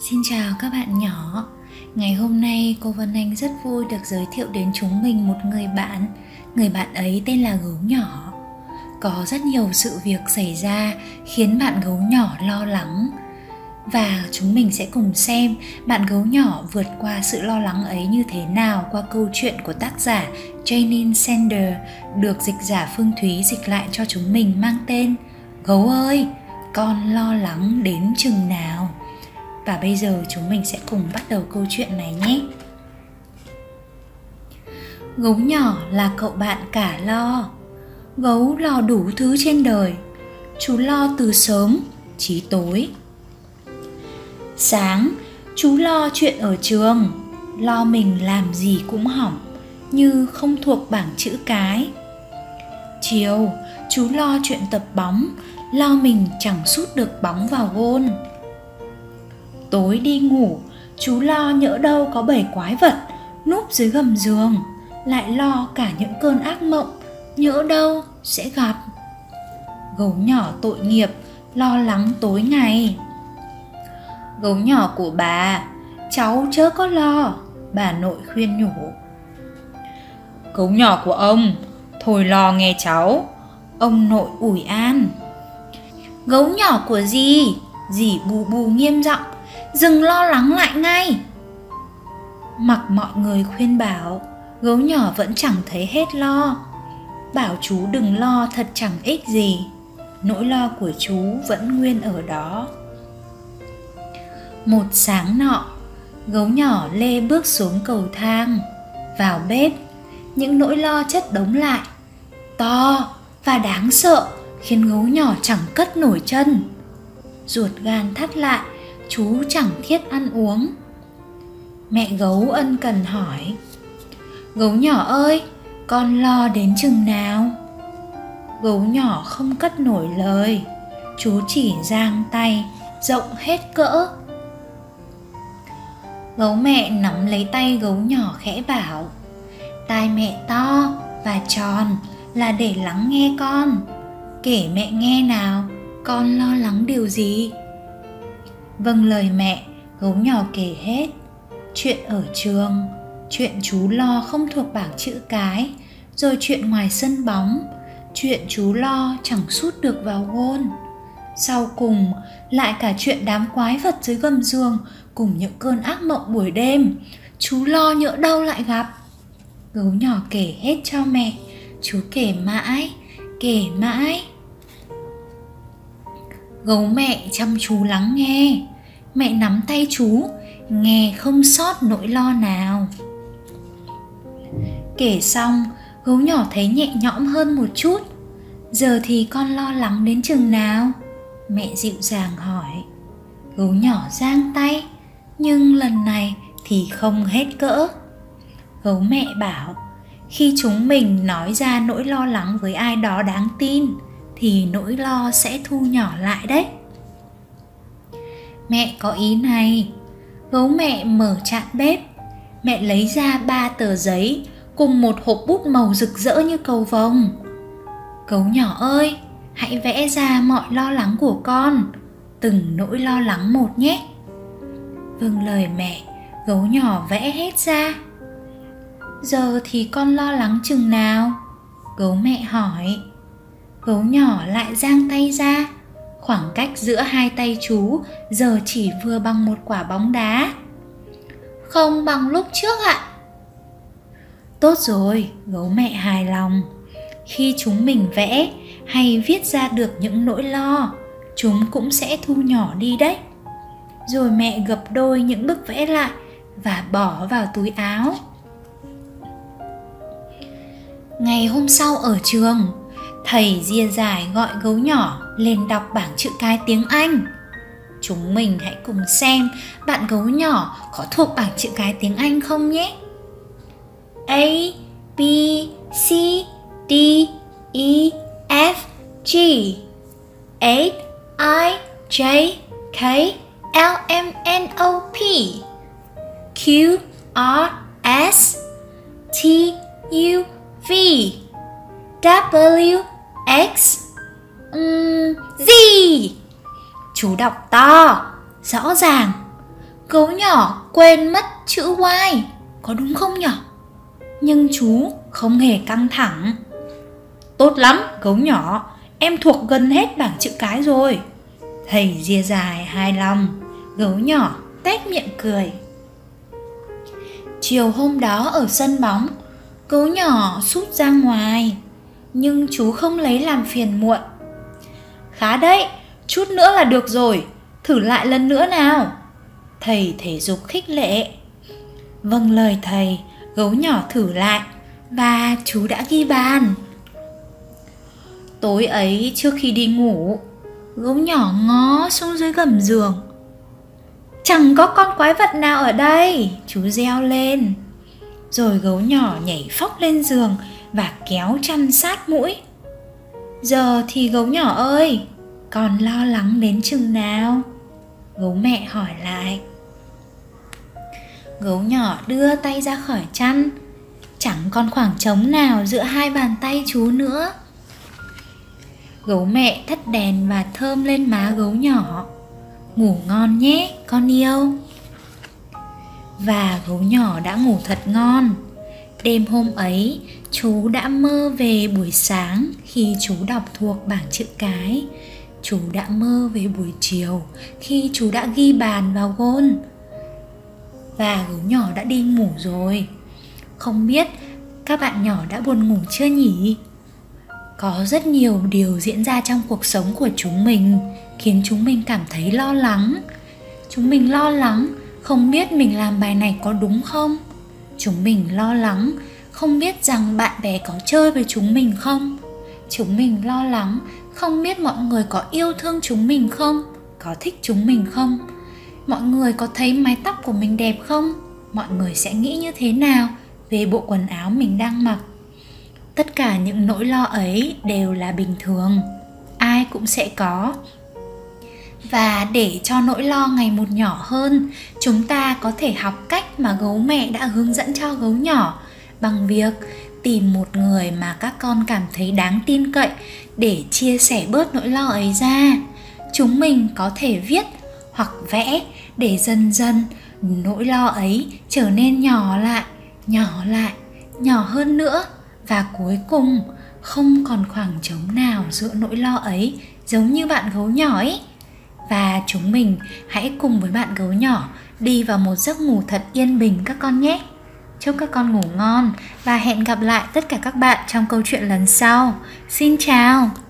Xin chào các bạn nhỏ. Ngày hôm nay cô Vân Anh rất vui được giới thiệu đến chúng mình một người bạn. Người bạn ấy tên là gấu nhỏ. Có rất nhiều sự việc xảy ra khiến bạn gấu nhỏ lo lắng. Và chúng mình sẽ cùng xem bạn gấu nhỏ vượt qua sự lo lắng ấy như thế nào qua câu chuyện của tác giả Janine Sander được dịch giả Phương Thúy dịch lại cho chúng mình mang tên. Gấu ơi, con lo lắng đến chừng nào? Và bây giờ chúng mình sẽ cùng bắt đầu câu chuyện này nhé. Gấu nhỏ là cậu bạn cả lo. Gấu lo đủ thứ trên đời. Chú lo từ sớm, chí tối. Sáng, chú lo chuyện ở trường, lo mình làm gì cũng hỏng, như không thuộc bảng chữ cái. Chiều, chú lo chuyện tập bóng, lo mình chẳng sút được bóng vào gôn tối đi ngủ, chú lo nhỡ đâu có bảy quái vật, núp dưới gầm giường, lại lo cả những cơn ác mộng, nhỡ đâu sẽ gặp. Gấu nhỏ tội nghiệp, lo lắng tối ngày. Gấu nhỏ của bà, cháu chớ có lo, bà nội khuyên nhủ. Gấu nhỏ của ông, thôi lo nghe cháu, ông nội ủi an. Gấu nhỏ của dì dì bù bù nghiêm giọng dừng lo lắng lại ngay. Mặc mọi người khuyên bảo, gấu nhỏ vẫn chẳng thấy hết lo. Bảo chú đừng lo thật chẳng ích gì, nỗi lo của chú vẫn nguyên ở đó. Một sáng nọ, gấu nhỏ lê bước xuống cầu thang, vào bếp. Những nỗi lo chất đống lại, to và đáng sợ, khiến gấu nhỏ chẳng cất nổi chân. Ruột gan thắt lại chú chẳng thiết ăn uống. Mẹ gấu ân cần hỏi, gấu nhỏ ơi, con lo đến chừng nào? Gấu nhỏ không cất nổi lời, chú chỉ giang tay, rộng hết cỡ. Gấu mẹ nắm lấy tay gấu nhỏ khẽ bảo, tai mẹ to và tròn là để lắng nghe con. Kể mẹ nghe nào, con lo lắng điều gì? Vâng lời mẹ, gấu nhỏ kể hết. Chuyện ở trường, chuyện chú lo không thuộc bảng chữ cái, rồi chuyện ngoài sân bóng, chuyện chú lo chẳng sút được vào gôn. Sau cùng, lại cả chuyện đám quái vật dưới gầm giường cùng những cơn ác mộng buổi đêm, chú lo nhỡ đâu lại gặp. Gấu nhỏ kể hết cho mẹ, chú kể mãi kể mãi gấu mẹ chăm chú lắng nghe. Mẹ nắm tay chú, nghe không sót nỗi lo nào. Kể xong, gấu nhỏ thấy nhẹ nhõm hơn một chút. Giờ thì con lo lắng đến chừng nào? Mẹ dịu dàng hỏi. Gấu nhỏ giang tay, nhưng lần này thì không hết cỡ. Gấu mẹ bảo, khi chúng mình nói ra nỗi lo lắng với ai đó đáng tin thì nỗi lo sẽ thu nhỏ lại đấy. Mẹ có ý này. Gấu mẹ mở chạm bếp. Mẹ lấy ra ba tờ giấy cùng một hộp bút màu rực rỡ như cầu vồng. Gấu nhỏ ơi, hãy vẽ ra mọi lo lắng của con. Từng nỗi lo lắng một nhé. Vâng lời mẹ, gấu nhỏ vẽ hết ra. Giờ thì con lo lắng chừng nào? Gấu mẹ hỏi gấu nhỏ lại giang tay ra. Khoảng cách giữa hai tay chú giờ chỉ vừa bằng một quả bóng đá. Không bằng lúc trước ạ. Tốt rồi, gấu mẹ hài lòng. Khi chúng mình vẽ hay viết ra được những nỗi lo, chúng cũng sẽ thu nhỏ đi đấy. Rồi mẹ gập đôi những bức vẽ lại và bỏ vào túi áo. Ngày hôm sau ở trường thầy ria dài gọi gấu nhỏ lên đọc bảng chữ cái tiếng anh. Chúng mình hãy cùng xem bạn gấu nhỏ có thuộc bảng chữ cái tiếng anh không nhé. A, b, c, d e f, g. H, i, j, k, l, m, n, o, p. Q, r, s, t, u, v. W X. Um, Z. Chú đọc to Rõ ràng. Gấu nhỏ quên mất chữ Y. Có đúng không nhỉ Nhưng chú không hề căng thẳng. Tốt lắm, gấu nhỏ. Em thuộc gần hết bảng chữ cái rồi. Thầy ria dài hài lòng. Gấu nhỏ tét miệng cười. Chiều hôm đó ở sân bóng Gấu nhỏ sút ra ngoài. Nhưng chú không lấy làm phiền muộn. Khá đấy, chút nữa là được rồi Thử lại lần nữa nào. Thầy thể dục khích lệ. Vâng lời thầy, gấu nhỏ thử lại Và chú đã ghi bàn. Tối ấy trước khi đi ngủ Gấu nhỏ ngó xuống dưới gầm giường. Chẳng có con quái vật nào ở đây Chú reo lên. Rồi gấu nhỏ nhảy phóc lên giường và kéo chăn sát mũi. Giờ thì gấu nhỏ ơi, Còn lo lắng đến chừng nào? Gấu mẹ hỏi lại. Gấu nhỏ đưa tay ra khỏi chăn, Chẳng còn khoảng trống nào giữa hai bàn tay chú nữa. Gấu mẹ thắt đèn và thơm lên má gấu nhỏ. Ngủ ngon nhé, con yêu. Và gấu nhỏ đã ngủ thật ngon. Đêm hôm ấy, chú đã mơ về buổi sáng khi chú đọc thuộc bảng chữ cái. Chú đã mơ về buổi chiều khi chú đã ghi bàn vào gôn. Và gấu nhỏ đã đi ngủ rồi. Không biết các bạn nhỏ đã buồn ngủ chưa nhỉ? có rất nhiều điều diễn ra trong cuộc sống của chúng mình, khiến chúng mình cảm thấy lo lắng. Chúng mình lo lắng không biết mình làm bài này có đúng không? Chúng mình lo lắng. Không biết rằng bạn bè có chơi với chúng mình không? Chúng mình lo lắng. Không biết mọi người có yêu thương chúng mình không? Có thích chúng mình không? Mọi người có thấy mái tóc của mình đẹp không? Mọi người sẽ nghĩ như thế nào về bộ quần áo mình đang mặc? Tất cả những nỗi lo ấy đều là bình thường. Ai cũng sẽ có và để cho nỗi lo ngày một nhỏ hơn, chúng ta có thể học cách mà gấu mẹ đã hướng dẫn cho gấu nhỏ. Bằng việc tìm một người mà các con cảm thấy đáng tin cậy để chia sẻ bớt nỗi lo ấy ra. Chúng mình có thể viết hoặc vẽ để dần dần nỗi lo ấy trở nên nhỏ lại nhỏ lại, nhỏ hơn nữa. Và cuối cùng, không còn khoảng trống nào giữa nỗi lo ấy giống như bạn gấu nhỏ ấy và chúng mình, hãy cùng với bạn gấu nhỏ, đi vào một giấc ngủ thật yên bình các con nhé. Chúc các con ngủ ngon và hẹn gặp lại tất cả các bạn trong câu chuyện lần sau. Xin chào!